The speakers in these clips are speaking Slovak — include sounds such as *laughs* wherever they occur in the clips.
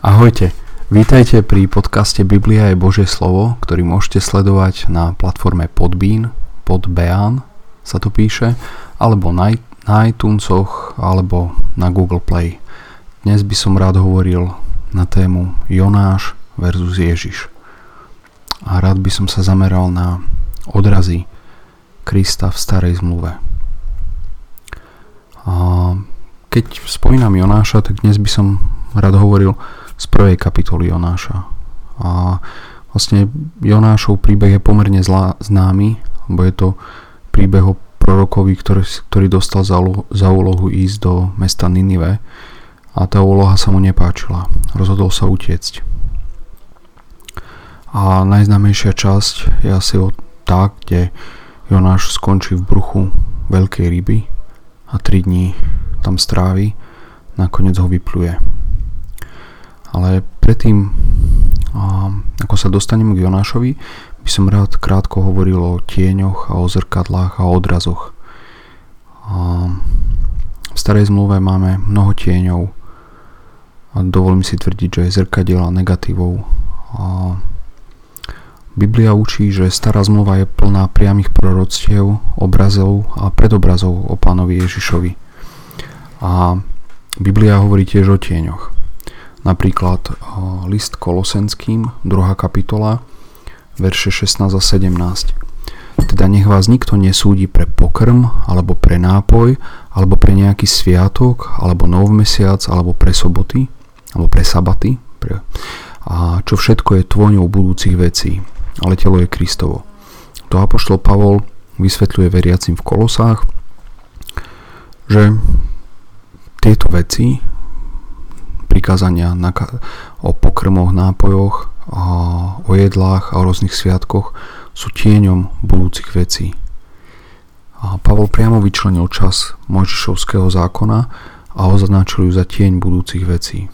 Ahojte, vítajte pri podcaste Biblia je Božie slovo, ktorý môžete sledovať na platforme Podbean, Podbean sa to píše, alebo na, na iTunesoch, alebo na Google Play. Dnes by som rád hovoril na tému Jonáš versus Ježiš. A rád by som sa zameral na odrazy Krista v starej zmluve. A keď spomínam Jonáša, tak dnes by som rád hovoril z prvej kapitoly Jonáša. A vlastne Jonášov príbeh je pomerne zlá, známy, lebo je to príbeh o prorokovi, ktorý, ktorý dostal za, za úlohu ísť do mesta Ninive a tá úloha sa mu nepáčila. Rozhodol sa utiecť. A najznámejšia časť je asi o tá, kde Jonáš skončí v bruchu veľkej ryby a 3 dní tam strávi, nakoniec ho vypluje. Ale predtým, ako sa dostaneme k Jonášovi, by som rád krátko hovoril o tieňoch a o zrkadlách a o odrazoch. V starej zmluve máme mnoho tieňov a dovolím si tvrdiť, že je zrkadiel negatívov. Biblia učí, že stará zmluva je plná priamých proroctiev, obrazov a predobrazov o pánovi Ježišovi. A Biblia hovorí tiež o tieňoch. Napríklad eh, list Kolosenským, 2. kapitola, verše 16 a 17. Teda nech vás nikto nesúdi pre pokrm, alebo pre nápoj, alebo pre nejaký sviatok, alebo nov mesiac, alebo pre soboty, alebo pre sabaty, pre, a čo všetko je tvojňou budúcich vecí, ale telo je Kristovo. To apoštol Pavol vysvetľuje veriacim v Kolosách, že tieto veci prikázania o pokrmoch, nápojoch, o jedlách a o rôznych sviatkoch sú tieňom budúcich vecí. A Pavol priamo vyčlenil čas Mojžišovského zákona a označil ju za tieň budúcich vecí.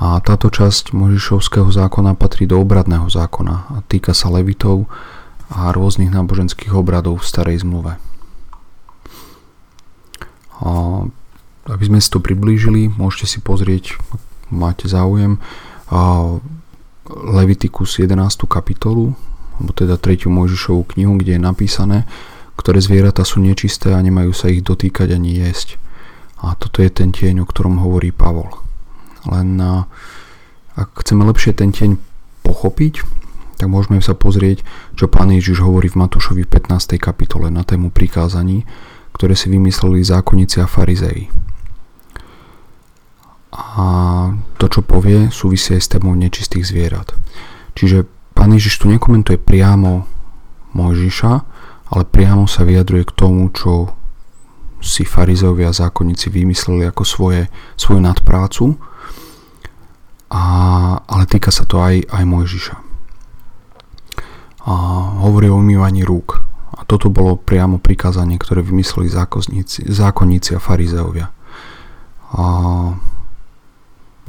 A táto časť Mojžišovského zákona patrí do obradného zákona a týka sa levitov a rôznych náboženských obradov v starej zmluve. Aby sme si to priblížili, môžete si pozrieť, máte záujem, Levitikus 11. kapitolu, alebo teda 3. Mojžišovú knihu, kde je napísané, ktoré zvieratá sú nečisté a nemajú sa ich dotýkať ani jesť. A toto je ten tieň, o ktorom hovorí Pavol. Len ak chceme lepšie ten tieň pochopiť, tak môžeme sa pozrieť, čo pán Ježiš hovorí v Matúšovi 15. kapitole na tému prikázaní, ktoré si vymysleli zákonníci a farizei a to, čo povie, súvisí aj s témou nečistých zvierat. Čiže pán Ježiš tu nekomentuje priamo Mojžiša, ale priamo sa vyjadruje k tomu, čo si farizovia a zákonníci vymysleli ako svoje, svoju nadprácu, a, ale týka sa to aj, aj Mojžiša. A hovorí o umývaní rúk. A toto bolo priamo prikázanie, ktoré vymysleli zákonníci a farizeovia. A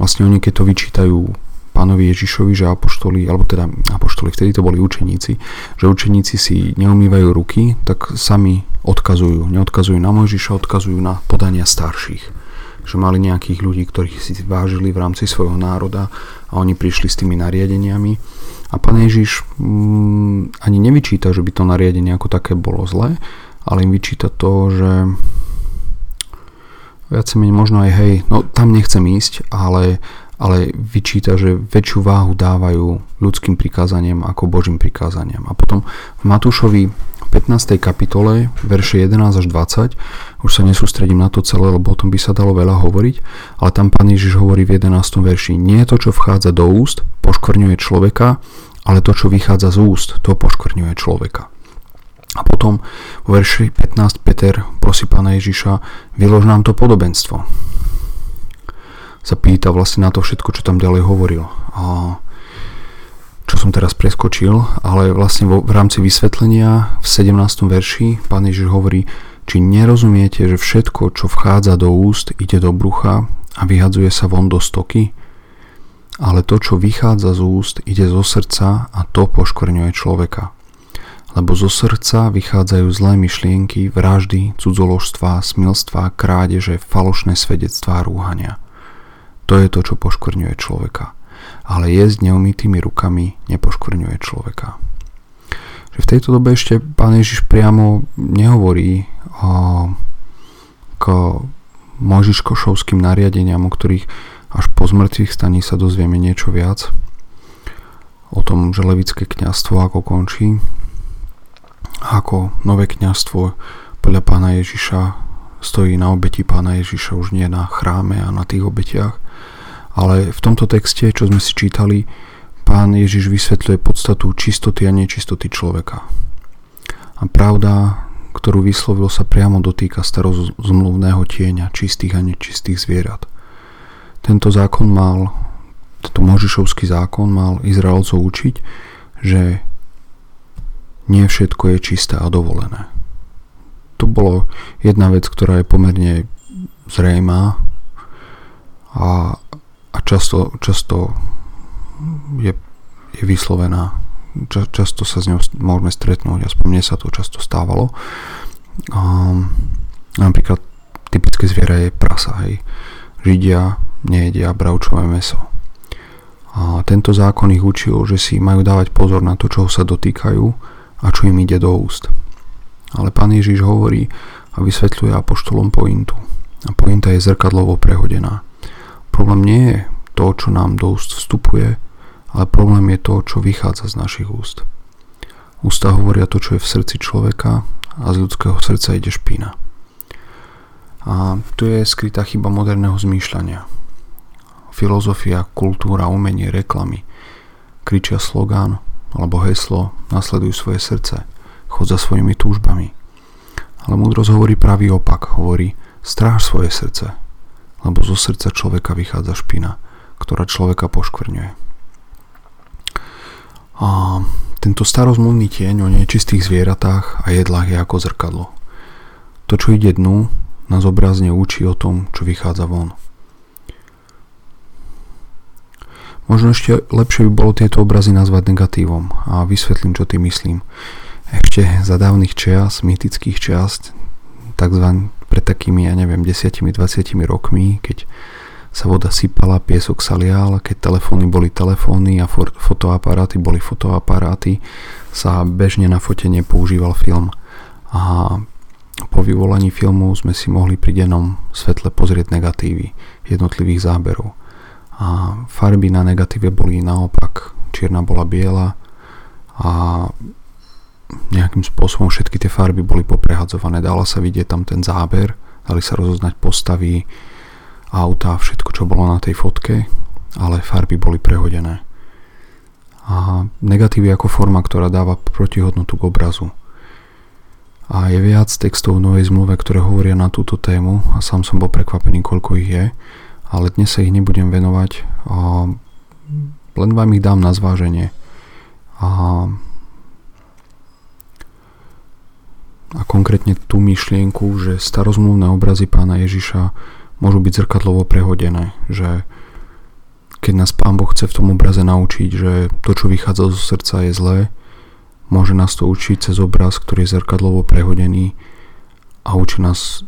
vlastne oni keď to vyčítajú pánovi Ježišovi, že apoštoli, alebo teda apoštoli, vtedy to boli učeníci, že učeníci si neumývajú ruky, tak sami odkazujú. Neodkazujú na Mojžiša, odkazujú na podania starších. Že mali nejakých ľudí, ktorých si vážili v rámci svojho národa a oni prišli s tými nariadeniami. A pán Ježiš mm, ani nevyčíta, že by to nariadenie ako také bolo zlé, ale im vyčíta to, že viac menej možno aj hej, no tam nechcem ísť, ale, ale vyčíta, že väčšiu váhu dávajú ľudským prikázaniam ako Božím prikázaniam. A potom v Matúšovi 15. kapitole, verše 11 až 20, už sa nesústredím na to celé, lebo o tom by sa dalo veľa hovoriť, ale tam pán Ježiš hovorí v 11. verši, nie je to, čo vchádza do úst, poškvrňuje človeka, ale to, čo vychádza z úst, to poškvrňuje človeka. A potom vo verši 15 Peter prosí pána Ježiša, vylož nám to podobenstvo. Sa pýta vlastne na to všetko, čo tam ďalej hovoril. A čo som teraz preskočil, ale vlastne v rámci vysvetlenia v 17. verši pán Ježiš hovorí, či nerozumiete, že všetko, čo vchádza do úst, ide do brucha a vyhadzuje sa von do stoky, ale to, čo vychádza z úst, ide zo srdca a to poškvrňuje človeka lebo zo srdca vychádzajú zlé myšlienky, vraždy, cudzoložstva, smilstva, krádeže, falošné svedectvá a rúhania. To je to, čo poškvrňuje človeka. Ale jesť neumýtými rukami nepoškvrňuje človeka. Že v tejto dobe ešte pán Ježiš priamo nehovorí o, k Možiškošovským nariadeniam, o ktorých až po zmrtvých staní sa dozvieme niečo viac o tom, že levické kňazstvo ako končí, ako nové kňazstvo podľa pána Ježiša stojí na obeti pána Ježiša, už nie na chráme a na tých obetiach. Ale v tomto texte, čo sme si čítali, pán Ježiš vysvetľuje podstatu čistoty a nečistoty človeka. A pravda, ktorú vyslovil, sa priamo dotýka starozmluvného tieňa čistých a nečistých zvierat. Tento zákon mal, tento Možišovský zákon mal Izraelcov učiť, že nie všetko je čisté a dovolené to bolo jedna vec, ktorá je pomerne zrejmá a, a často, často je, je vyslovená. Ča, často sa s ňou môžeme stretnúť, aspoň mne sa to často stávalo. Um, napríklad typické zviera je prasa, hej. Židia nejedia bravčové meso. A tento zákon ich učil, že si majú dávať pozor na to, čoho sa dotýkajú a čo im ide do úst. Ale pán Ježiš hovorí a vysvetľuje apoštolom pointu. A pointa je zrkadlovo prehodená. Problém nie je to, čo nám do úst vstupuje, ale problém je to, čo vychádza z našich úst. Ústa hovoria to, čo je v srdci človeka a z ľudského srdca ide špína. A tu je skrytá chyba moderného zmýšľania. Filozofia, kultúra, umenie, reklamy kričia slogán alebo heslo nasledujú svoje srdce – chod za svojimi túžbami. Ale múdrosť hovorí pravý opak, hovorí stráž svoje srdce, lebo zo srdca človeka vychádza špina, ktorá človeka poškvrňuje. A tento starozmluvný tieň o nečistých zvieratách a jedlách je ako zrkadlo. To, čo ide dnu, nás obrazne učí o tom, čo vychádza von. Možno ešte lepšie by bolo tieto obrazy nazvať negatívom a vysvetlím, čo tým myslím ešte za dávnych čias, mýtických čias, takzvaný pred takými, ja neviem, 10-20 rokmi, keď sa voda sypala, piesok sa lial, keď telefóny boli telefóny a fotoaparáty boli fotoaparáty, sa bežne na fotenie používal film. A po vyvolaní filmu sme si mohli pri dennom svetle pozrieť negatívy jednotlivých záberov. A farby na negatíve boli naopak, čierna bola biela a nejakým spôsobom všetky tie farby boli poprehadzované, dala sa vidieť tam ten záber, dali sa rozoznať postavy, auta, všetko, čo bolo na tej fotke, ale farby boli prehodené. A negatívy ako forma, ktorá dáva protihodnotu k obrazu. A je viac textov v Novej zmluve, ktoré hovoria na túto tému a sám som bol prekvapený, koľko ich je, ale dnes sa ich nebudem venovať, a len vám ich dám na zváženie. A a konkrétne tú myšlienku, že starozmluvné obrazy pána Ježiša môžu byť zrkadlovo prehodené, že keď nás pán Boh chce v tom obraze naučiť, že to, čo vychádza zo srdca je zlé, môže nás to učiť cez obraz, ktorý je zrkadlovo prehodený a učí nás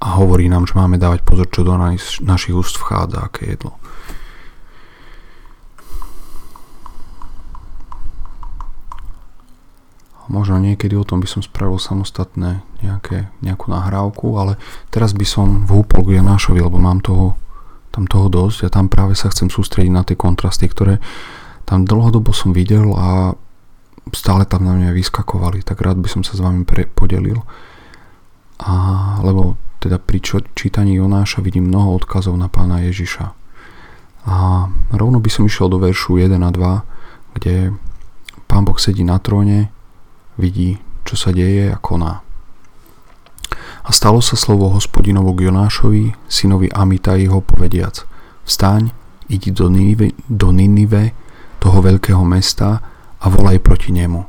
a hovorí nám, že máme dávať pozor, čo do našich úst vchádza, aké jedlo. Možno niekedy o tom by som spravil samostatné nejaké, nejakú nahrávku, ale teraz by som vhúpol k Janášovi, lebo mám toho, tam toho dosť a tam práve sa chcem sústrediť na tie kontrasty, ktoré tam dlhodobo som videl a stále tam na mňa vyskakovali, tak rád by som sa s vami pre, podelil. A, lebo teda pri čítaní Jonáša vidím mnoho odkazov na pána Ježiša. A rovno by som išiel do veršu 1 a 2, kde pán Boh sedí na tróne vidí, čo sa deje a koná. A stalo sa slovo hospodinovo k Jonášovi, synovi Amitajho, povediac Vstaň, idi do Ninive, do Ninive, toho veľkého mesta a volaj proti nemu,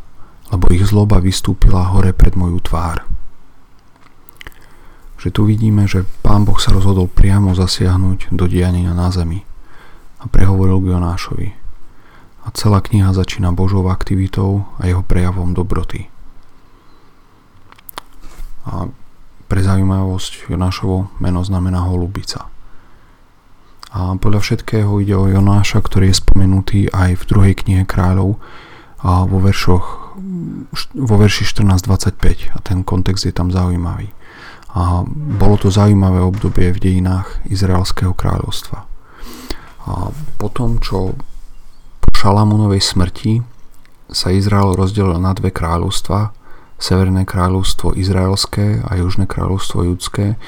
lebo ich zloba vystúpila hore pred moju tvár. Že tu vidíme, že pán Boh sa rozhodol priamo zasiahnuť do diania na zemi a prehovoril k Jonášovi – a celá kniha začína Božou aktivitou a jeho prejavom dobroty. A pre zaujímavosť Jonášovo meno znamená holubica. A podľa všetkého ide o Jonáša, ktorý je spomenutý aj v druhej knihe kráľov a vo, veršoch, vo verši 14.25 a ten kontext je tam zaujímavý. A bolo to zaujímavé obdobie v dejinách Izraelského kráľovstva. A potom, čo po Šalamúnovej smrti sa Izrael rozdelil na dve kráľovstva, Severné kráľovstvo Izraelské a Južné kráľovstvo Judské,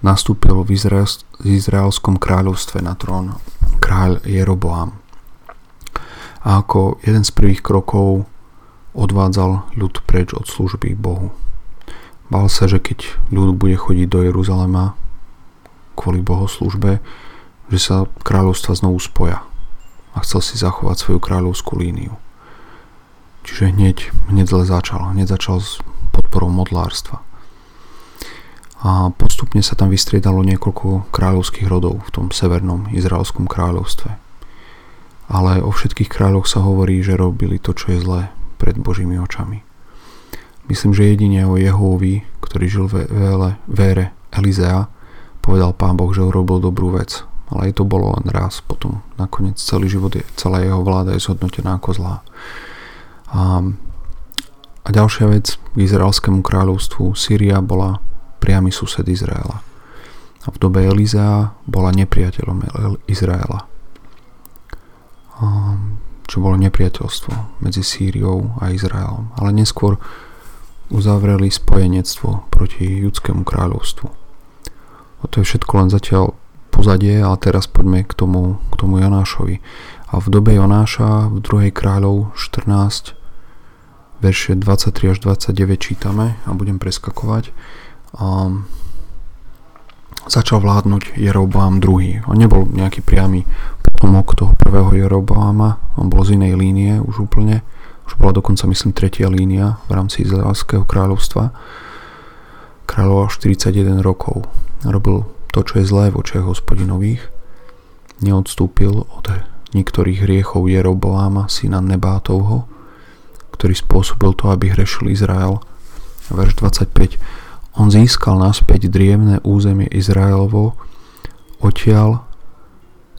nastúpil v Izrael, Izraelskom kráľovstve na trón kráľ Jeroboam. A ako jeden z prvých krokov odvádzal ľud preč od služby Bohu. Bál sa, že keď ľud bude chodiť do Jeruzalema kvôli bohoslužbe, že sa kráľovstva znovu spoja a chcel si zachovať svoju kráľovskú líniu. Čiže hneď, hneď zle začal. Hneď začal s podporou modlárstva. A postupne sa tam vystriedalo niekoľko kráľovských rodov v tom severnom izraelskom kráľovstve. Ale o všetkých kráľoch sa hovorí, že robili to, čo je zlé pred Božími očami. Myslím, že jedine o Jehovi, ktorý žil ve vele, Elizea, povedal pán Boh, že urobil dobrú vec. Ale aj to bolo len raz, potom nakoniec celý život je, celá jeho vláda je zhodnotená ako zlá. A, a ďalšia vec, k izraelskému kráľovstvu Sýria bola priamy sused Izraela. A v dobe Elizea bola nepriateľom Izraela. A, čo bolo nepriateľstvo medzi Sýriou a Izraelom. Ale neskôr uzavreli spojenectvo proti judskému kráľovstvu. A to je všetko len zatiaľ pozadie, ale teraz poďme k tomu, k tomu Jonášovi. A v dobe Jonáša v druhej kráľov 14 verše 23 až 29 čítame a budem preskakovať. A začal vládnuť Jeroboam II. On nebol nejaký priamy potomok toho prvého Jeroboama, on bol z inej línie už úplne už bola dokonca myslím tretia línia v rámci Izraelského kráľovstva. Kráľoval 41 rokov. Robil to, čo je zlé v očiach hospodinových. Neodstúpil od niektorých hriechov Jeroboáma, syna Nebátovho, ktorý spôsobil to, aby hrešil Izrael. Verš 25. On získal naspäť drievné územie Izraelovo, odtiaľ,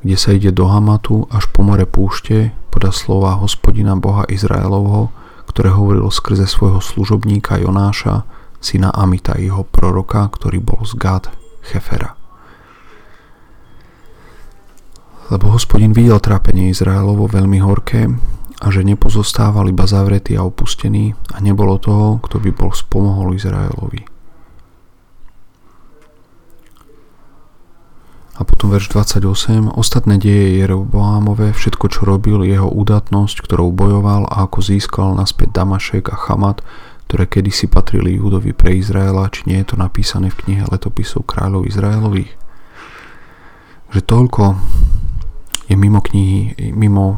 kde sa ide do Hamatu až po more púšte, podľa slova hospodina Boha Izraelovho, ktoré hovoril skrze svojho služobníka Jonáša, syna jeho proroka, ktorý bol z Gad Chefera. Lebo hospodin videl trápenie Izraelovo veľmi horké a že nepozostával iba zavretý a opustený a nebolo toho, kto by bol spomohol Izraelovi. A potom verš 28. Ostatné deje Jeroboámové, všetko čo robil, jeho údatnosť, ktorou bojoval a ako získal naspäť Damašek a Chamat, ktoré kedysi patrili Júdovi pre Izraela, či nie je to napísané v knihe letopisov kráľov Izraelových. Že toľko je mimo knihy, mimo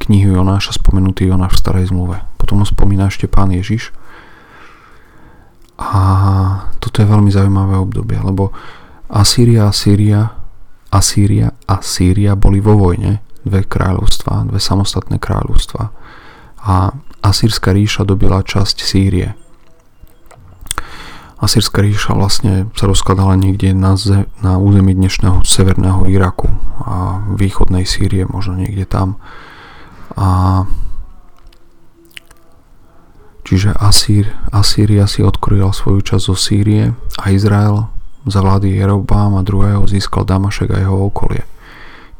knihy Jonáša spomenutý Jonáš v starej zmluve. Potom ho spomína ešte pán Ježiš. A toto je veľmi zaujímavé obdobie, lebo Asýria, Asýria, Asýria a Sýria boli vo vojne, dve kráľovstva, dve samostatné kráľovstva. A Asýrska ríša dobila časť Sýrie. Asýrska ríša vlastne sa rozkladala niekde na, ze, na území dnešného severného Iraku a východnej Sýrie, možno niekde tam. A Čiže Asýr, Asýria si odkryla svoju časť zo Sýrie a Izrael za vlády Jerobáma II. získal Damašek a jeho okolie.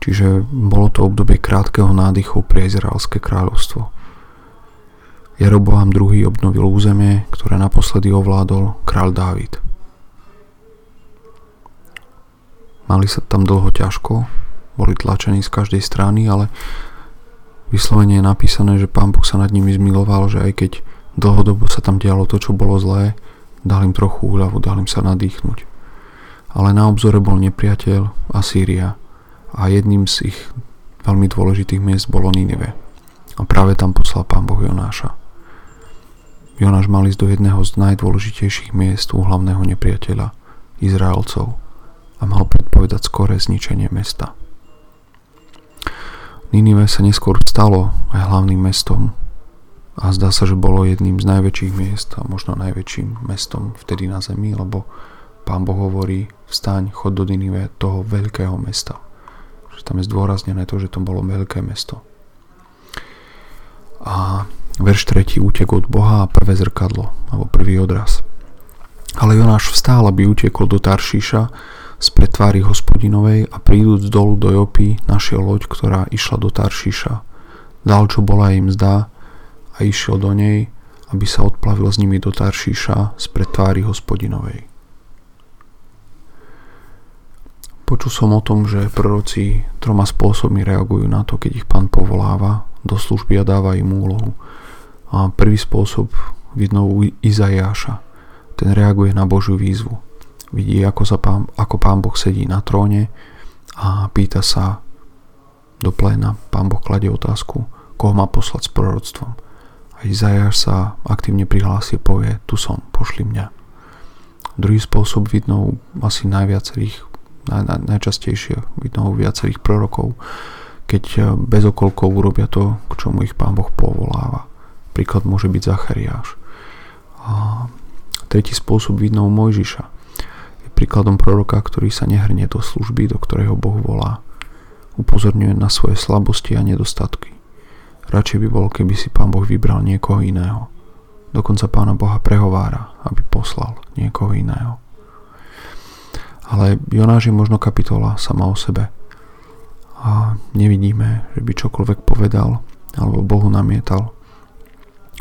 Čiže bolo to obdobie krátkeho nádychu pre Izraelské kráľovstvo. Jeroboám II. obnovil územie, ktoré naposledy ovládol král Dávid. Mali sa tam dlho ťažko, boli tlačení z každej strany, ale vyslovene je napísané, že pán Boh sa nad nimi zmiloval, že aj keď dlhodobo sa tam dialo to, čo bolo zlé, dal im trochu úľavu, dal im sa nadýchnuť ale na obzore bol nepriateľ Asýria a jedným z ich veľmi dôležitých miest bolo Ninive. A práve tam poslal pán Boh Jonáša. Jonáš mal ísť do jedného z najdôležitejších miest u hlavného nepriateľa, Izraelcov, a mal predpovedať skoré zničenie mesta. Ninive sa neskôr stalo aj hlavným mestom a zdá sa, že bolo jedným z najväčších miest a možno najväčším mestom vtedy na zemi, lebo pán Boh hovorí, vstaň, chod do Ninive, toho veľkého mesta. Že tam je zdôraznené to, že to bolo veľké mesto. A verš 3. útek od Boha a prvé zrkadlo, alebo prvý odraz. Ale Jonáš vstál, aby utekol do Taršíša z pretvári hospodinovej a prídúc dolu do Jopy našiel loď, ktorá išla do Taršíša. Dal, čo bola im zdá a išiel do nej, aby sa odplavil s nimi do Taršíša z pretvári hospodinovej. Počul som o tom, že proroci troma spôsobmi reagujú na to, keď ich pán povoláva do služby a dáva im úlohu. A prvý spôsob vidno u Izajáša. Ten reaguje na Božiu výzvu. Vidí, ako, sa pán, ako pán Boh sedí na tróne a pýta sa do pléna. Pán Boh kladie otázku, koho má poslať s proroctvom. A Izajáš sa aktívne prihlási povie, tu som, pošli mňa. Druhý spôsob vidno asi najviacerých naj, naj, najčastejšie vidno u viacerých prorokov, keď eh, bez okolkov urobia to, k čomu ich pán Boh povoláva. Príklad môže byť Zachariáš. A tretí spôsob vidno u Mojžiša. Je príkladom proroka, ktorý sa nehrnie do služby, do ktorého Boh volá. Upozorňuje na svoje slabosti a nedostatky. Radšej by bol, keby si pán Boh vybral niekoho iného. Dokonca pána Boha prehovára, aby poslal niekoho iného. Ale Jonáš je možno kapitola sama o sebe. A nevidíme, že by čokoľvek povedal alebo Bohu namietal.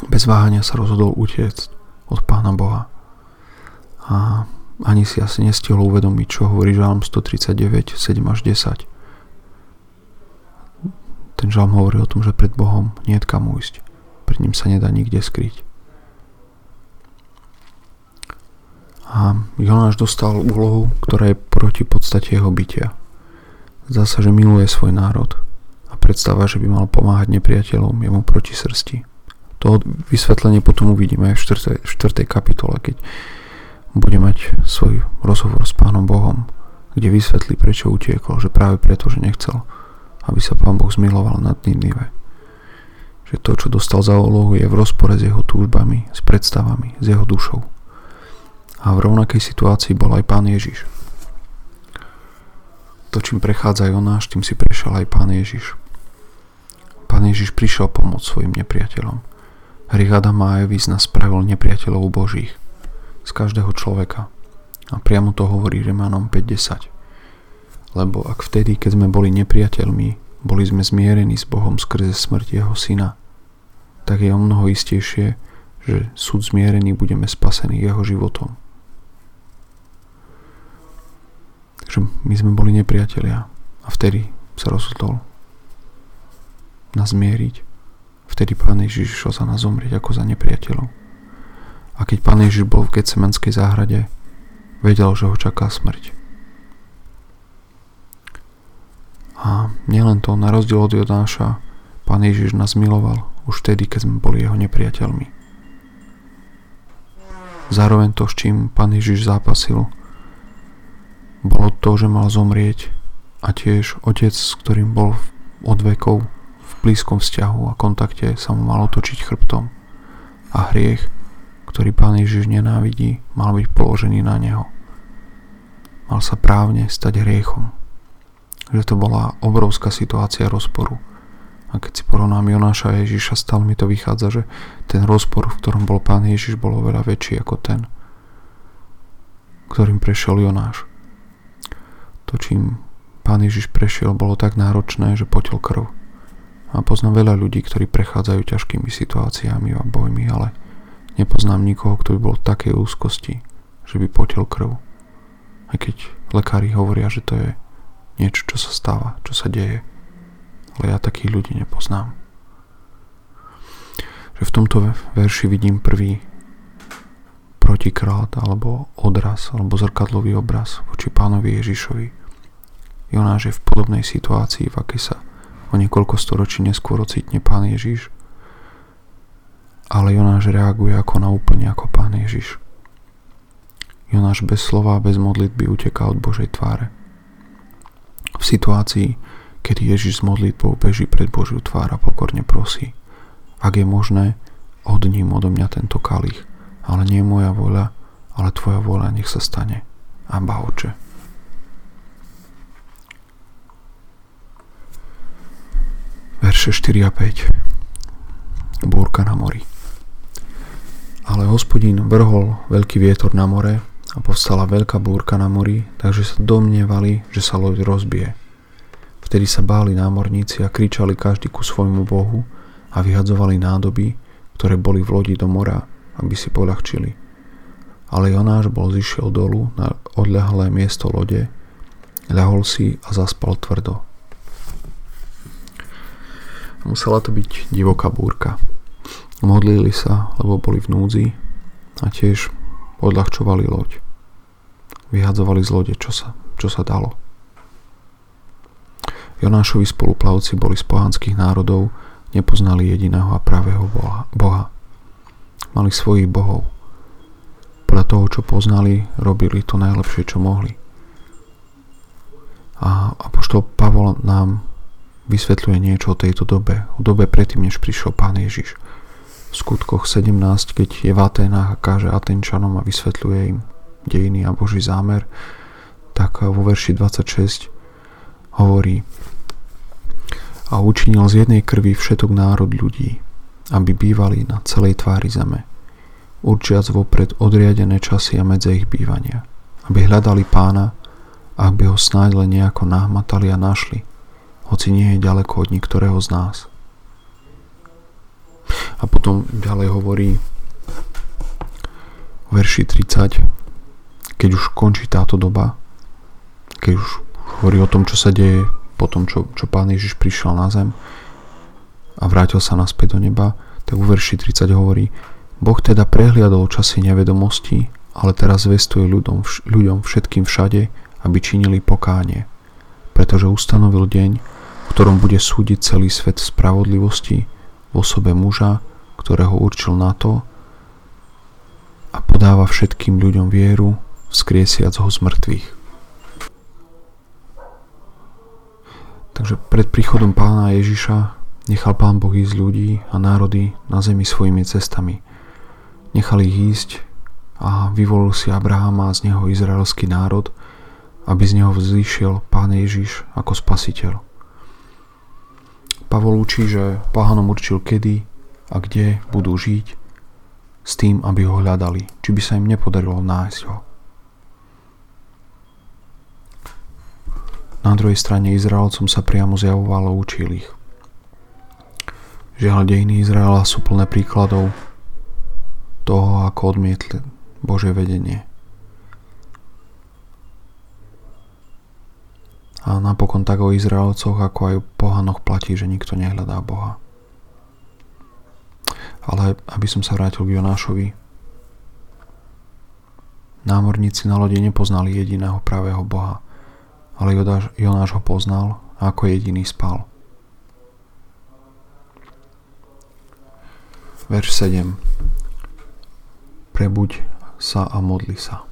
Bez váhania sa rozhodol utiecť od Pána Boha. A ani si asi nestihol uvedomiť, čo hovorí Žalm 139, 7 až 10. Ten žalm hovorí o tom, že pred Bohom nie je kam ujsť. Pred ním sa nedá nikde skryť. A Jonáš dostal úlohu, ktorá je proti podstate jeho bytia. Zdá sa, že miluje svoj národ a predstava, že by mal pomáhať nepriateľom, je proti srsti. To vysvetlenie potom uvidíme aj v 4. 4. kapitole, keď bude mať svoj rozhovor s Pánom Bohom, kde vysvetlí, prečo utiekol, že práve preto, že nechcel, aby sa Pán Boh zmiloval nad Ninive. Že to, čo dostal za úlohu, je v rozpore s jeho túžbami, s predstavami, s jeho dušou. A v rovnakej situácii bol aj pán Ježiš. To, čím prechádza Jonáš, tým si prešiel aj pán Ježiš. Pán Ježiš prišiel pomôcť svojim nepriateľom. Hriech Adama a Evy nás spravil nepriateľov Božích. Z každého človeka. A priamo to hovorí Remánom 5.10. Lebo ak vtedy, keď sme boli nepriateľmi, boli sme zmierení s Bohom skrze smrť Jeho Syna, tak je o mnoho istejšie, že súd zmierený budeme spasení Jeho životom. Takže my sme boli nepriatelia a vtedy sa rozhodol nás zmieriť. Vtedy Pán Ježiš išiel za nás zomrieť ako za nepriateľov. A keď Pán Ježiš bol v Getsemanskej záhrade, vedel, že ho čaká smrť. A nielen to, na rozdiel od Jodáša, Pán Ježiš nás miloval už vtedy, keď sme boli jeho nepriateľmi. Zároveň to, s čím Pán Ježiš zápasil, bolo to, že mal zomrieť a tiež otec, s ktorým bol od vekov v blízkom vzťahu a kontakte sa mu mal otočiť chrbtom a hriech, ktorý pán Ježiš nenávidí, mal byť položený na neho. Mal sa právne stať hriechom. Že to bola obrovská situácia rozporu. A keď si porovnám Jonáša a Ježiša, stále mi to vychádza, že ten rozpor, v ktorom bol pán Ježiš, bol oveľa väčší ako ten, ktorým prešiel Jonáš. To, čím pán Ježiš prešiel, bolo tak náročné, že potil krv. A poznám veľa ľudí, ktorí prechádzajú ťažkými situáciami a bojmi, ale nepoznám nikoho, kto by bol v takej úzkosti, že by potil krv. Aj keď lekári hovoria, že to je niečo, čo sa stáva, čo sa deje. Ale ja takých ľudí nepoznám. Že v tomto verši vidím prvý protikrát alebo odraz alebo zrkadlový obraz voči pánovi Ježišovi. Jonáš je v podobnej situácii, v akej sa o niekoľko storočí neskôr ocitne pán Ježiš. Ale Jonáš reaguje ako na úplne ako pán Ježiš. Jonáš bez slova a bez modlitby uteká od Božej tváre. V situácii, kedy Ježiš s modlitbou beží pred Božiu tvár a pokorne prosí, ak je možné, odním odo mňa tento kalich, ale nie moja voľa, ale tvoja voľa nech sa stane. Aba oče. Verše 4 a 5 Búrka na mori Ale hospodín vrhol veľký vietor na more a povstala veľká búrka na mori, takže sa domnievali, že sa loď rozbije. Vtedy sa báli námorníci a kričali každý ku svojmu bohu a vyhadzovali nádoby, ktoré boli v lodi do mora, aby si poľahčili. Ale Jonáš bol zišiel dolu na odľahlé miesto lode, ľahol si a zaspal tvrdo. Musela to byť divoká búrka. Modlili sa, lebo boli v núdzi a tiež odľahčovali loď. Vyhadzovali z lode, čo sa, čo sa dalo. Jonášovi spoluplavci boli z pohanských národov, nepoznali jediného a pravého Boha. Mali svojich bohov. Podľa toho, čo poznali, robili to najlepšie, čo mohli. A apoštol Pavol nám vysvetľuje niečo o tejto dobe, o dobe predtým, než prišiel Pán Ježiš. V skutkoch 17, keď je v Atenách a káže Atenčanom a vysvetľuje im dejiny a Boží zámer, tak vo verši 26 hovorí a učinil z jednej krvi všetok národ ľudí, aby bývali na celej tvári zeme, určiac vopred odriadené časy a medze ich bývania, aby hľadali pána aby ho snáď len nejako nahmatali a našli, hoci nie je ďaleko od niektorého z nás. A potom ďalej hovorí verši 30, keď už končí táto doba, keď už hovorí o tom, čo sa deje po tom, čo, čo Pán Ježiš prišiel na zem a vrátil sa naspäť do neba, tak v verši 30 hovorí, Boh teda prehliadol časy nevedomosti, ale teraz zvestuje ľuďom, ľuďom všetkým všade, aby činili pokánie, pretože ustanovil deň, ktorom bude súdiť celý svet spravodlivosti v osobe muža, ktorého určil na to a podáva všetkým ľuďom vieru, vzkriesiac ho z mŕtvych. Takže pred príchodom pána Ježiša nechal pán Boh ísť ľudí a národy na zemi svojimi cestami. Nechal ich ísť a vyvolil si Abrahama a z neho izraelský národ, aby z neho vzýšiel pán Ježiš ako spasiteľ. Pavol učí, že pohanom určil kedy a kde budú žiť s tým, aby ho hľadali, či by sa im nepodarilo nájsť ho. Na druhej strane Izraelcom sa priamo zjavovalo učil ich. Žiaľ, dejiny Izraela sú plné príkladov toho, ako odmietli Bože vedenie. A napokon tak o Izraelcoch, ako aj o pohanoch platí, že nikto nehľadá Boha. Ale aby som sa vrátil k Jonášovi, námorníci na lodi nepoznali jediného pravého Boha, ale Jonáš ho poznal a ako jediný spal. Verš 7 Prebuď sa a modli sa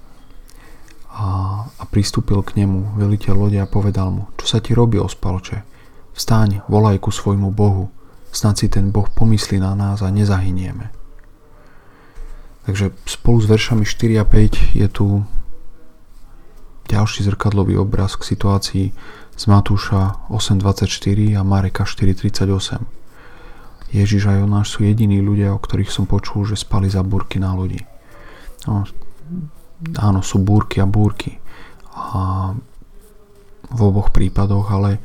a, a pristúpil k nemu veliteľ lode a povedal mu, čo sa ti robí, ospalče? Vstaň, volaj ku svojmu Bohu, snad si ten Boh pomyslí na nás a nezahynieme. Takže spolu s veršami 4 a 5 je tu ďalší zrkadlový obraz k situácii z Matúša 8.24 a Mareka 4.38. Ježiš a Jonáš sú jediní ľudia, o ktorých som počul, že spali za búrky na lodi. No, áno, sú búrky a búrky. A v oboch prípadoch, ale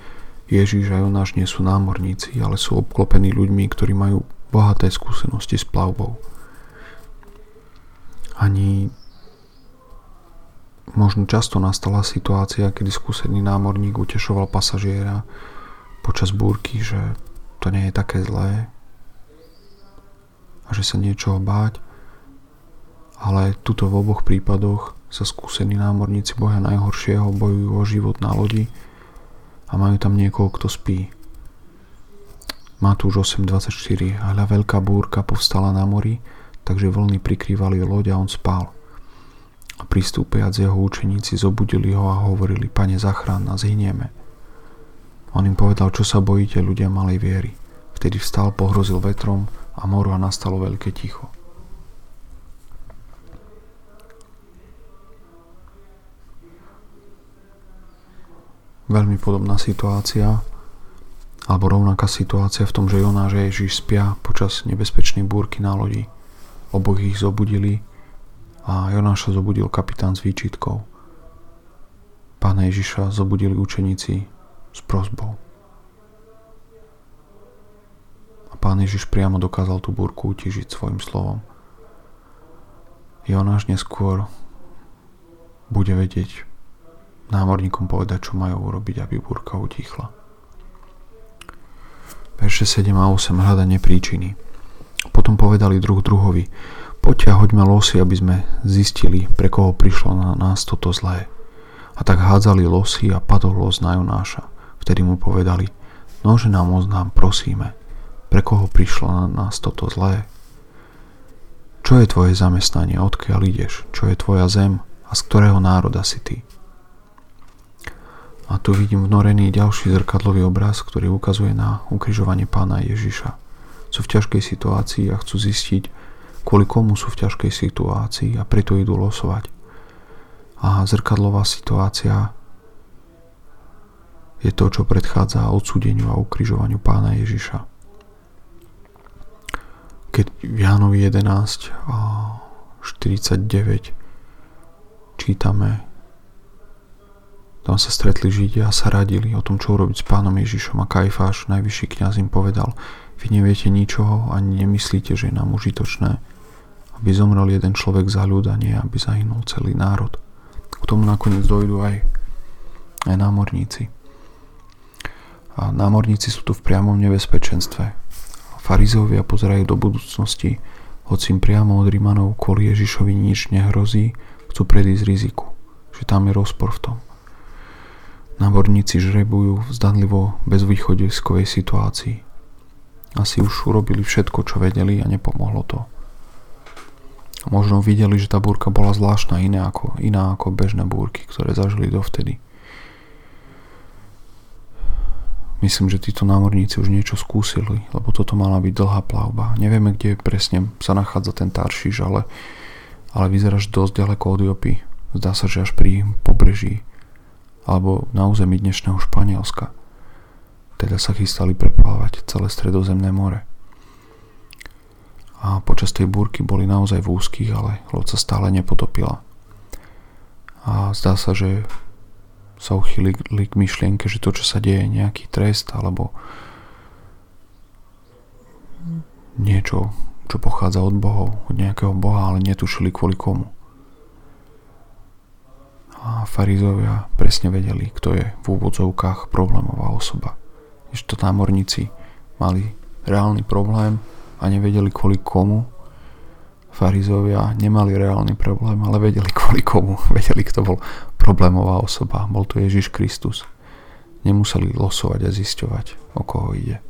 Ježiš a Jonáš nie sú námorníci, ale sú obklopení ľuďmi, ktorí majú bohaté skúsenosti s plavbou. Ani možno často nastala situácia, kedy skúsený námorník utešoval pasažiera počas búrky, že to nie je také zlé a že sa niečoho báť ale tuto v oboch prípadoch sa skúsení námorníci boja najhoršieho bojujú o život na lodi a majú tam niekoho, kto spí. Matúš 8.24 a hľa veľká búrka povstala na mori, takže vlny prikrývali loď a on spal. A pristúpiac jeho učeníci zobudili ho a hovorili, pane zachrán nás, hynieme. On im povedal, čo sa bojíte ľudia malej viery. Vtedy vstal, pohrozil vetrom a moru a nastalo veľké ticho. Veľmi podobná situácia, alebo rovnaká situácia v tom, že Jonáš a Ježiš spia počas nebezpečnej búrky na lodi. Oboch ich zobudili a Jonáša zobudil kapitán s výčitkou. Pána Ježiša zobudili učeníci s prozbou. A pán Ježiš priamo dokázal tú búrku utižiť svojim slovom. Jonáš neskôr bude vedieť námorníkom povedať, čo majú urobiť, aby búrka utichla. Verše 7 a 8 hľadanie príčiny. Potom povedali druh druhovi, poďte a hoďme losy, aby sme zistili, pre koho prišlo na nás toto zlé. A tak hádzali losy a padol los na Jonáša. Vtedy mu povedali, nože nám oznám, prosíme, pre koho prišlo na nás toto zlé. Čo je tvoje zamestnanie, odkiaľ ideš, čo je tvoja zem a z ktorého národa si ty? A tu vidím vnorený ďalší zrkadlový obraz, ktorý ukazuje na ukrižovanie pána Ježiša. Sú v ťažkej situácii a chcú zistiť, kvôli komu sú v ťažkej situácii a preto idú losovať. A zrkadlová situácia je to, čo predchádza odsúdeniu a ukrižovaniu pána Ježiša. Keď v Jánovi 11 49 čítame tam sa stretli Židia a sa radili o tom, čo urobiť s pánom Ježišom a Kajfáš, najvyšší kňaz im povedal, vy neviete ničoho ani nemyslíte, že je nám užitočné, aby zomrel jeden človek za ľud a nie, aby zahynul celý národ. K tomu nakoniec dojdú aj, aj námorníci. A námorníci sú tu v priamom nebezpečenstve. Farizovia pozerajú do budúcnosti, hoci im priamo od Rímanov kvôli Ježišovi nič nehrozí, chcú predísť riziku, že tam je rozpor v tom. Náborníci žrebujú zdanlivo bezvýchodiskovej situácii. Asi už urobili všetko, čo vedeli a nepomohlo to. Možno videli, že tá búrka bola zvláštna iná ako, iná ako bežné búrky, ktoré zažili dovtedy. Myslím, že títo námorníci už niečo skúsili, lebo toto mala byť dlhá plavba. Nevieme, kde presne sa nachádza ten Taršíš, ale, ale vyzeráš dosť ďaleko od Jopy. Zdá sa, že až pri pobreží alebo na území dnešného Španielska. Teda sa chystali preplávať celé stredozemné more. A počas tej búrky boli naozaj v úzkých, ale loď sa stále nepotopila. A zdá sa, že sa uchýlili k myšlienke, že to, čo sa deje, je nejaký trest alebo niečo, čo pochádza od bohov, od nejakého boha, ale netušili kvôli komu a farizovia presne vedeli, kto je v úvodzovkách problémová osoba. Ešte námorníci mali reálny problém a nevedeli kvôli komu. Farizovia nemali reálny problém, ale vedeli *laughs* kvôli komu. Vedeli, kto bol problémová osoba. Bol to Ježiš Kristus. Nemuseli losovať a zisťovať, o koho ide.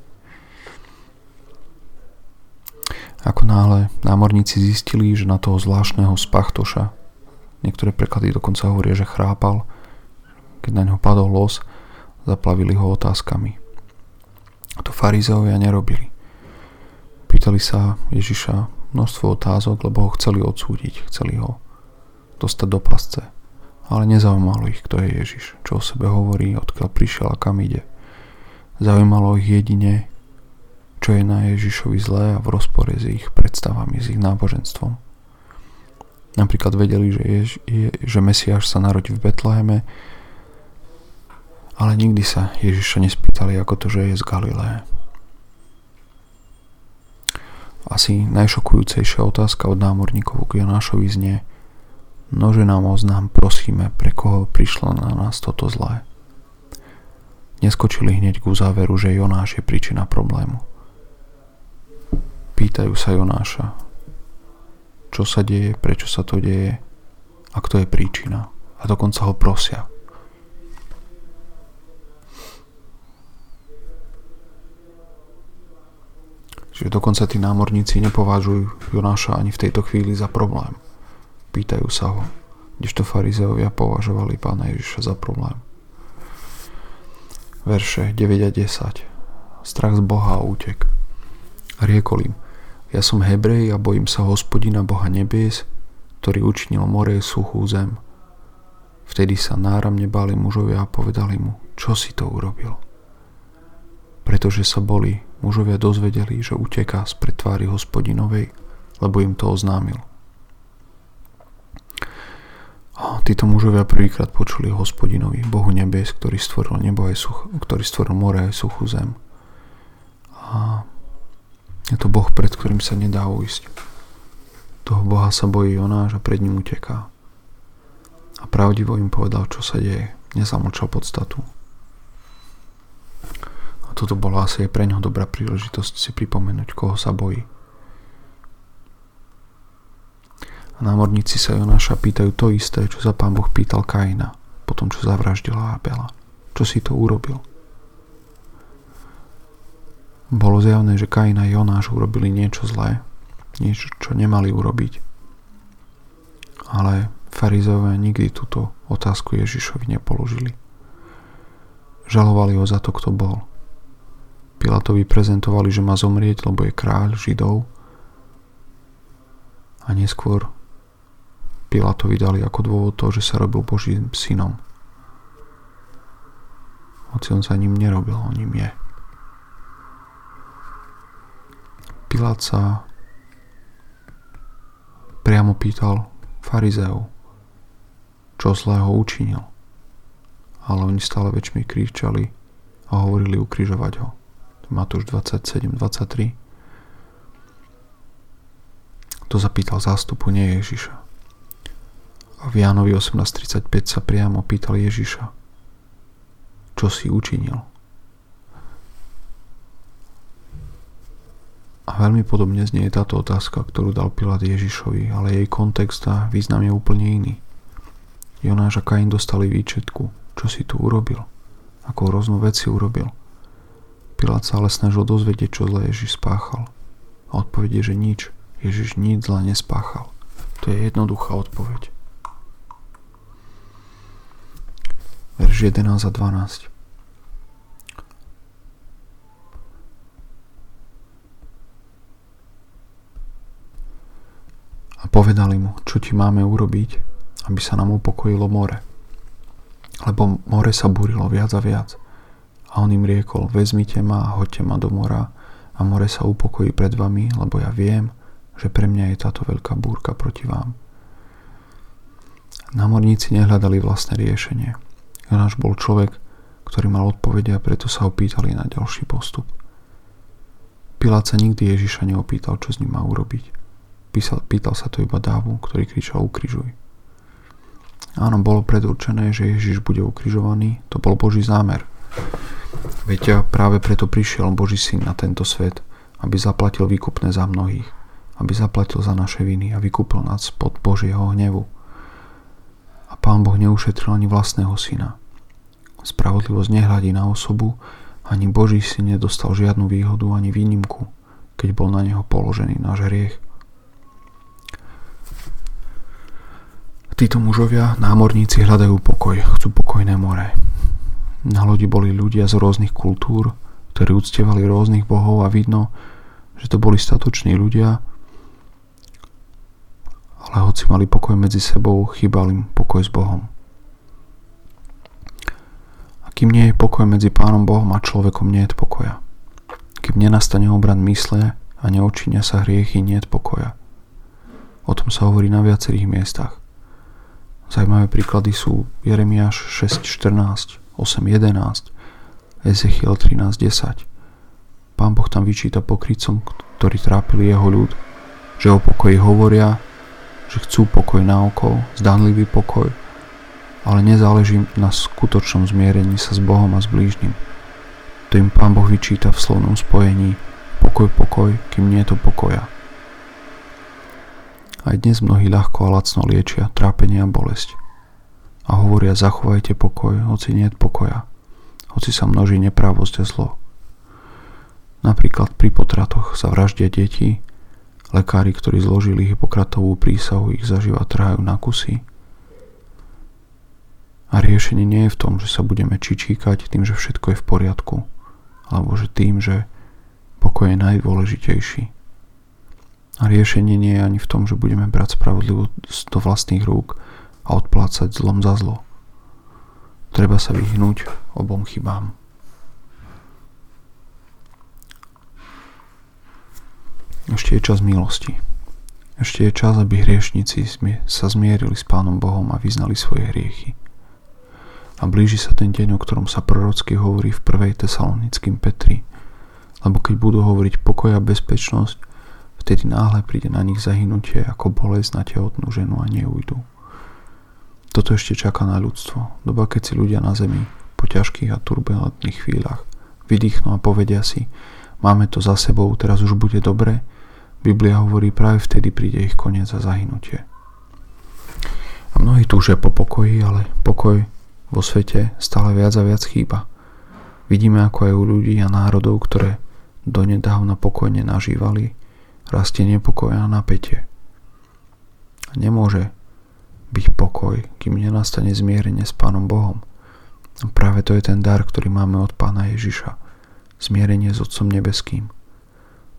Ako náhle námorníci zistili, že na toho zvláštneho spachtoša Niektoré preklady dokonca hovoria, že chrápal. Keď na ňo padol los, zaplavili ho otázkami. A to farizeovia nerobili. Pýtali sa Ježiša množstvo otázok, lebo ho chceli odsúdiť, chceli ho dostať do pasce. Ale nezaujímalo ich, kto je Ježiš, čo o sebe hovorí, odkiaľ prišiel a kam ide. Zaujímalo ich jedine, čo je na Ježišovi zlé a v rozpore s ich predstavami, s ich náboženstvom. Napríklad vedeli, že, Jež, je, že Mesiáš sa narodí v Betleheme, ale nikdy sa Ježiša nespýtali, ako to, že je z Galileje. Asi najšokujúcejšia otázka od námorníkov k Jonášovi znie Nože nám oznám, prosíme, pre koho prišlo na nás toto zlé. Neskočili hneď ku záveru, že Jonáš je príčina problému. Pýtajú sa Jonáša, čo sa deje, prečo sa to deje a kto je príčina. A dokonca ho prosia. Čiže dokonca tí námorníci nepovažujú Jonáša ani v tejto chvíli za problém. Pýtajú sa ho, kdežto farizeovia považovali pána Ježiša za problém. Verše 9 a 10 Strach z Boha a útek. Riekol im, ja som Hebrej a bojím sa hospodina Boha nebies, ktorý učinil more suchú zem. Vtedy sa náramne báli mužovia a povedali mu, čo si to urobil? Pretože sa boli, mužovia dozvedeli, že uteká z tvári hospodinovej, lebo im to oznámil. A títo mužovia prvýkrát počuli hospodinovi, Bohu nebes, ktorý stvoril nebo aj such, ktorý stvoril more aj suchú zem. A je to Boh, pred ktorým sa nedá ujsť. Toho Boha sa bojí Jonáš a pred ním uteká. A pravdivo im povedal, čo sa deje. Nezamlčal podstatu. A toto bola asi aj pre ňoho dobrá príležitosť si pripomenúť, koho sa bojí. námorníci sa Jonáša pýtajú to isté, čo sa pán Boh pýtal Kaina, potom čo zavraždila Abela. Čo si to urobil? Bolo zjavné, že Kain a Jonáš urobili niečo zlé, niečo, čo nemali urobiť. Ale farizové nikdy túto otázku Ježišovi nepoložili. Žalovali ho za to, kto bol. Pilatovi prezentovali, že má zomrieť, lebo je kráľ Židov a neskôr Pilátovi dali ako dôvod to, že sa robil Božím synom. Hoci on sa ním nerobil, on ním je. Pilát sa priamo pýtal farizeov, čo zlého učinil. Ale oni stále väčšmi kričali a hovorili ukrižovať ho. Matúš 27, 23. To zapýtal zástupu, nie Ježiša. A v Jánovi 18.35 sa priamo pýtal Ježiša, čo si učinil. A veľmi podobne znie táto otázka, ktorú dal Pilát Ježišovi, ale jej kontext a význam je úplne iný. Jonáš a Kain dostali výčetku, čo si tu urobil, ako hroznú vec si urobil. Pilát sa ale snažil dozvedieť, čo zle Ježiš spáchal. A odpovedie, že nič, Ježiš nič zle nespáchal. To je jednoduchá odpoveď. verš 11 a 12. A povedali mu, čo ti máme urobiť, aby sa nám upokojilo more. Lebo more sa burilo viac a viac. A on im riekol, vezmite ma a hoďte ma do mora a more sa upokojí pred vami, lebo ja viem, že pre mňa je táto veľká búrka proti vám. Námorníci nehľadali vlastné riešenie. Jonáš bol človek, ktorý mal odpovede a preto sa ho pýtali na ďalší postup. Pilát sa nikdy Ježiša neopýtal, čo s ním má urobiť. Písal, pýtal sa to iba dávu, ktorý kričal ukrižuj. Áno, bolo predurčené, že Ježiš bude ukrižovaný, to bol Boží zámer. Veď práve preto prišiel Boží syn na tento svet, aby zaplatil výkupné za mnohých, aby zaplatil za naše viny a vykúpil nás pod Božieho hnevu. A pán Boh neušetril ani vlastného syna, Spravodlivosť nehľadí na osobu, ani Boží si nedostal žiadnu výhodu ani výnimku, keď bol na neho položený náš hriech. Títo mužovia, námorníci, hľadajú pokoj, chcú pokojné more. Na lodi boli ľudia z rôznych kultúr, ktorí uctievali rôznych bohov a vidno, že to boli statoční ľudia, ale hoci mali pokoj medzi sebou, chýbal im pokoj s Bohom. Kým nie je pokoj medzi Pánom Bohom a človekom, nie je pokoja. Kým nenastane obrad mysle a neočinia sa hriechy, nie je pokoja. O tom sa hovorí na viacerých miestach. Zajímavé príklady sú Jeremiáš 6.14, 8.11, Ezechiel 13.10. Pán Boh tam vyčíta pokrycom, ktorí trápili jeho ľud, že o pokoji hovoria, že chcú pokoj na oko, zdanlivý pokoj, ale nezáleží na skutočnom zmierení sa s Bohom a s blížnym. To im Pán Boh vyčíta v slovnom spojení pokoj, pokoj, kým nie je to pokoja. Aj dnes mnohí ľahko a lacno liečia trápenie a bolesť. A hovoria zachovajte pokoj, hoci nie pokoja, hoci sa množí neprávosť a zlo. Napríklad pri potratoch sa vraždia deti, lekári, ktorí zložili Hipokratovú prísahu, ich zaživa trhajú na kusy, a riešenie nie je v tom, že sa budeme čičíkať tým, že všetko je v poriadku, alebo že tým, že pokoj je najdôležitejší. A riešenie nie je ani v tom, že budeme brať spravodlivosť do vlastných rúk a odplácať zlom za zlo. Treba sa vyhnúť obom chybám. Ešte je čas milosti. Ešte je čas, aby hriešnici sa zmierili s Pánom Bohom a vyznali svoje hriechy. A blíži sa ten deň, o ktorom sa prorocky hovorí v 1. tesalonickým Petri. Lebo keď budú hovoriť pokoj a bezpečnosť, vtedy náhle príde na nich zahynutie ako bolesť na tehotnú ženu a neujdu. Toto ešte čaká na ľudstvo. Doba, keď si ľudia na zemi po ťažkých a turbulentných chvíľach vydýchnú a povedia si, máme to za sebou, teraz už bude dobre, Biblia hovorí, práve vtedy príde ich koniec a zahynutie. A mnohí túžia po pokoji, ale pokoj vo svete stále viac a viac chýba. Vidíme, ako aj u ľudí a národov, ktoré donedávna pokojne nažívali, rastie nepokoj a napätie. Nemôže byť pokoj, kým nenastane zmierenie s Pánom Bohom. A práve to je ten dar, ktorý máme od Pána Ježiša. Zmierenie s Otcom Nebeským.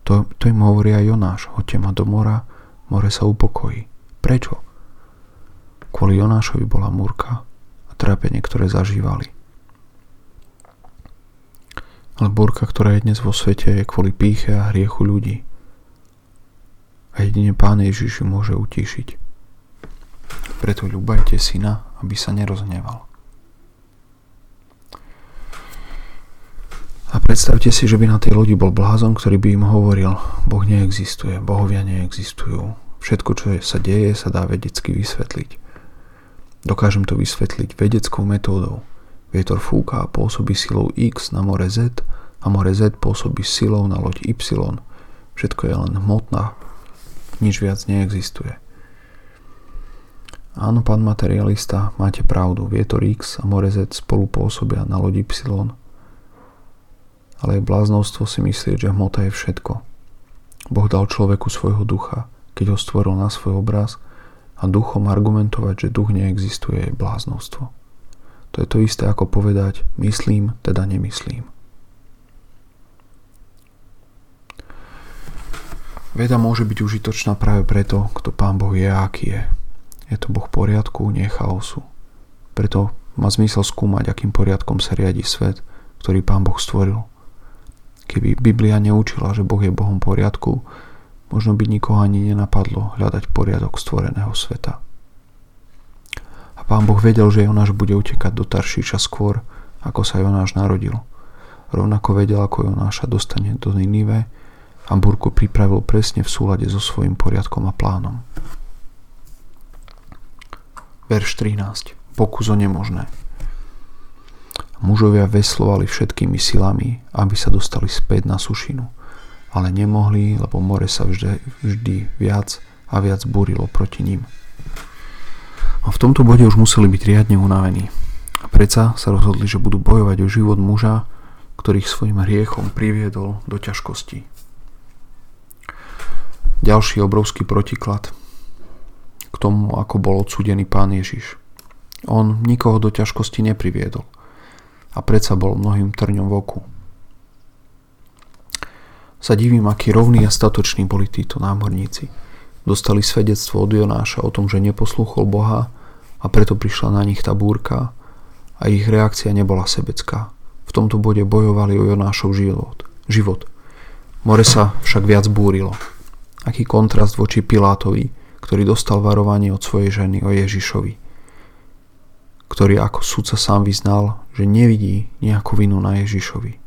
To, to im hovorí aj Jonáš. Hoďte ma do mora, more sa upokojí. Prečo? Kvôli Jonášovi bola múrka a trápenie, ktoré zažívali. Ale búrka, ktorá je dnes vo svete, je kvôli píche a hriechu ľudí. Jedine Pán Ježiš môže utíšiť. Preto ľubajte syna, aby sa nerozneval. A predstavte si, že by na tej lodi bol blázon, ktorý by im hovoril, Boh neexistuje, bohovia neexistujú. Všetko, čo sa deje, sa dá vedecky vysvetliť. Dokážem to vysvetliť vedeckou metódou. Vietor fúka a pôsobí silou X na more Z a more Z pôsobí silou na loď Y. Všetko je len hmotná. Nič viac neexistuje. Áno, pán materialista, máte pravdu. Vietor X a more Z spolu pôsobia na loď Y ale je bláznostvo si myslieť, že hmota je všetko. Boh dal človeku svojho ducha, keď ho stvoril na svoj obraz a duchom argumentovať, že duch neexistuje, je bláznostvo. To je to isté ako povedať myslím, teda nemyslím. Veda môže byť užitočná práve preto, kto Pán Boh je a aký je. Je to Boh poriadku, nie chaosu. Preto má zmysel skúmať, akým poriadkom sa riadi svet, ktorý Pán Boh stvoril – Keby Biblia neučila, že Boh je Bohom poriadku, možno by nikoho ani nenapadlo hľadať poriadok stvoreného sveta. A pán Boh vedel, že Jonáš bude utekať do Taršíča skôr, ako sa Jonáš narodil. Rovnako vedel, ako Jonáša dostane do Ninive a Burku pripravil presne v súlade so svojím poriadkom a plánom. Verš 13. Pokus o nemožné. Mužovia veslovali všetkými silami, aby sa dostali späť na sušinu, ale nemohli, lebo more sa vždy, vždy viac a viac búrilo proti ním. A v tomto bode už museli byť riadne unavení. A predsa sa rozhodli, že budú bojovať o život muža, ktorých svojim hriechom priviedol do ťažkosti. Ďalší obrovský protiklad k tomu, ako bol odsúdený pán Ježiš. On nikoho do ťažkosti nepriviedol – a predsa bol mnohým trňom v oku. Sa divím, akí rovní a statoční boli títo námorníci. Dostali svedectvo od Jonáša o tom, že neposlúchol Boha a preto prišla na nich tá búrka a ich reakcia nebola sebecká. V tomto bode bojovali o Jonášov život. život. More sa však viac búrilo. Aký kontrast voči Pilátovi, ktorý dostal varovanie od svojej ženy o Ježišovi ktorý ako sudca sám vyznal, že nevidí nejakú vinu na Ježišovi.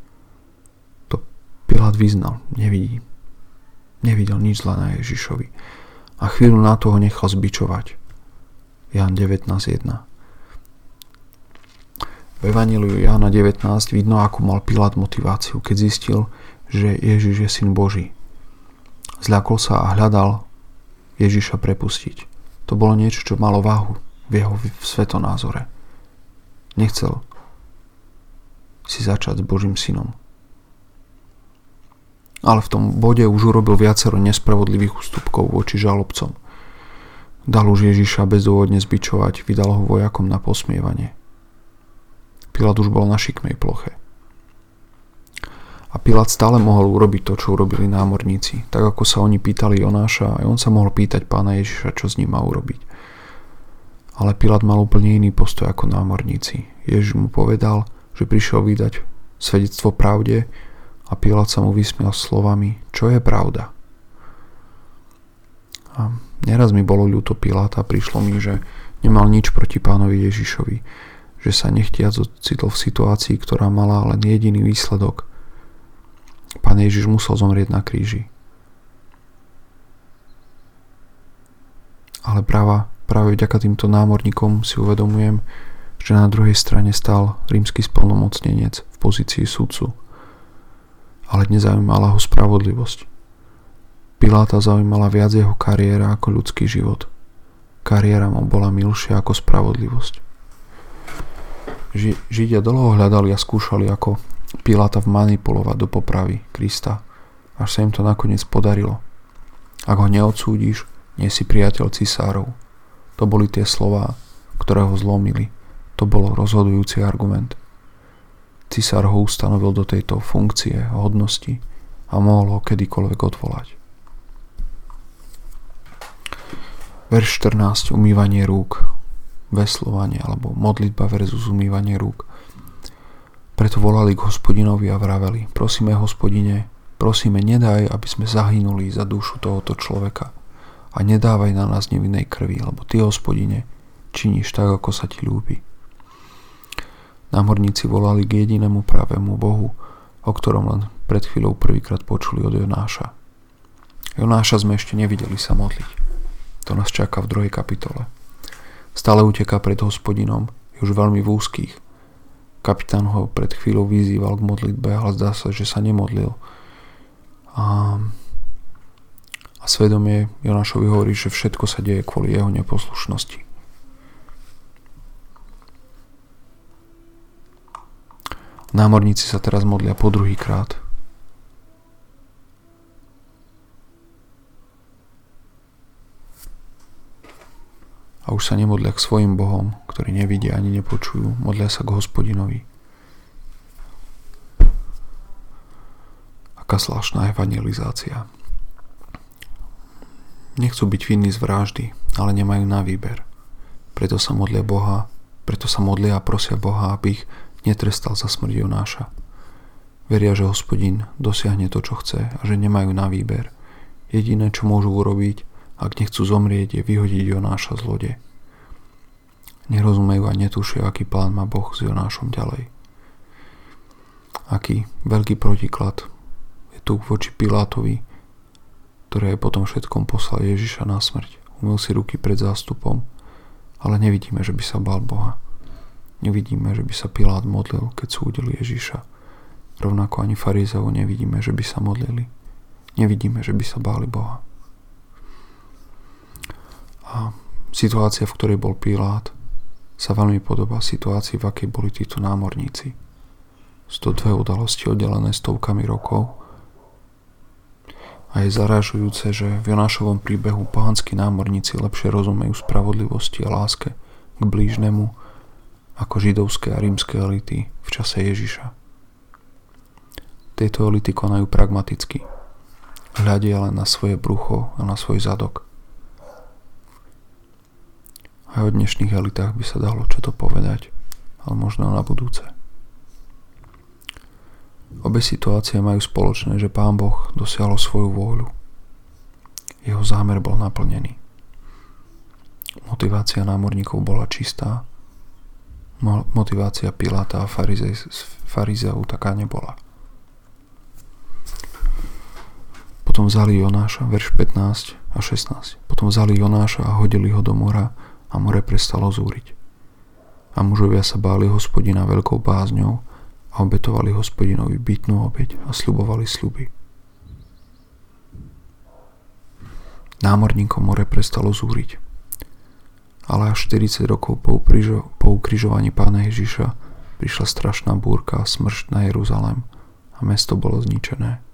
To Pilát vyznal, nevidí. Nevidel nič zlá na Ježišovi. A chvíľu na toho nechal zbičovať. Jan 19.1 V Evangeliu Jana 19 vidno, ako mal Pilát motiváciu, keď zistil, že Ježiš je syn Boží. Zľakol sa a hľadal Ježiša prepustiť. To bolo niečo, čo malo váhu v jeho svetonázore nechcel si začať s Božím synom. Ale v tom bode už urobil viacero nespravodlivých ústupkov voči žalobcom. Dal už Ježiša bezdôvodne zbičovať, vydal ho vojakom na posmievanie. Pilát už bol na šikmej ploche. A Pilát stále mohol urobiť to, čo urobili námorníci. Tak ako sa oni pýtali Jonáša, aj on sa mohol pýtať pána Ježiša, čo s ním má urobiť Ale Pilát mal úplne iný postoj ako námorníci. Ježiš mu povedal, že prišiel vydať svedectvo pravde a Pilát sa mu vysmial slovami, čo je pravda. A neraz mi bolo ľúto Piláta, prišlo mi, že nemal nič proti pánovi Ježišovi, že sa nechtiac ocitol v situácii, ktorá mala len jediný výsledok. Pán Ježiš musel zomrieť na kríži. Ale práva, práve vďaka týmto námorníkom si uvedomujem, že na druhej strane stal rímsky spolnomocnenec v pozícii sudcu. Ale nezaujímala ho spravodlivosť. Piláta zaujímala viac jeho kariéra ako ľudský život. Kariéra mu bola milšia ako spravodlivosť. Ži- Židia dlho hľadali a skúšali ako Piláta vmanipulovať do popravy Krista, až sa im to nakoniec podarilo. Ak ho neodsúdiš, nie si priateľ cisárov. To boli tie slová, ktoré ho zlomili. To bol rozhodujúci argument. Cisár ho ustanovil do tejto funkcie, hodnosti a mohol ho kedykoľvek odvolať. Verš 14. Umývanie rúk veslovanie alebo modlitba versus umývanie rúk. Preto volali k hospodinovi a vraveli, prosíme hospodine, prosíme nedaj, aby sme zahynuli za dušu tohoto človeka a nedávaj na nás nevinnej krvi, lebo ty hospodine činíš tak, ako sa ti ľúbi. Námorníci volali k jedinému pravému Bohu, o ktorom len pred chvíľou prvýkrát počuli od Jonáša. Jonáša sme ešte nevideli sa modliť. To nás čaká v druhej kapitole. Stále uteká pred hospodinom, je už veľmi v úzkých. Kapitán ho pred chvíľou vyzýval k modlitbe, ale zdá sa, že sa nemodlil. A, a svedomie Jonášovi hovorí, že všetko sa deje kvôli jeho neposlušnosti. Námorníci sa teraz modlia po druhý krát. Už sa nemodlia k svojim bohom, ktorí nevidia ani nepočujú, modlia sa k hospodinovi. Aká zvláštna evangelizácia. Nechcú byť vinní z vraždy, ale nemajú na výber. Preto sa modlia Boha, preto sa modlia a prosia Boha, aby ich netrestal za smrť Jonáša. Veria, že hospodin dosiahne to, čo chce a že nemajú na výber. Jediné, čo môžu urobiť, ak nechcú zomrieť, je vyhodiť Jonáša z lode. Nerozumejú a netušia, aký plán má Boh s Jonášom ďalej. Aký veľký protiklad je tu voči Pilátovi, ktoré potom všetkom poslal Ježiša na smrť. Umil si ruky pred zástupom, ale nevidíme, že by sa bál Boha. Nevidíme, že by sa Pilát modlil, keď súdil Ježiša. Rovnako ani farizeu nevidíme, že by sa modlili. Nevidíme, že by sa báli Boha. A situácia, v ktorej bol Pilát, sa veľmi podobá situácii, v akej boli títo námorníci. Sú to dve udalosti oddelené stovkami rokov a je zarážujúce, že v Jonášovom príbehu pohanskí námorníci lepšie rozumejú spravodlivosti a láske k blížnemu ako židovské a rímske elity v čase Ježiša. Tieto elity konajú pragmaticky. Hľadia len na svoje brucho a na svoj zadok. Aj o dnešných elitách by sa dalo čo to povedať, ale možno na budúce. Obe situácie majú spoločné, že Pán Boh dosiahol svoju vôľu. Jeho zámer bol naplnený. Motivácia námorníkov bola čistá, motivácia Piláta a farizeov taká nebola. Potom vzali Jonáša, verš 15 a 16. Potom vzali Jonáša a hodili ho do mora a more prestalo zúriť. A mužovia sa báli hospodina veľkou bázňou a obetovali hospodinovi bytnú obeď a slubovali sluby. Námorníkom more prestalo zúriť. Ale až 40 rokov po, ukrižo, po ukrižovaní pána Ježiša prišla strašná búrka a smršť na Jeruzalém a mesto bolo zničené.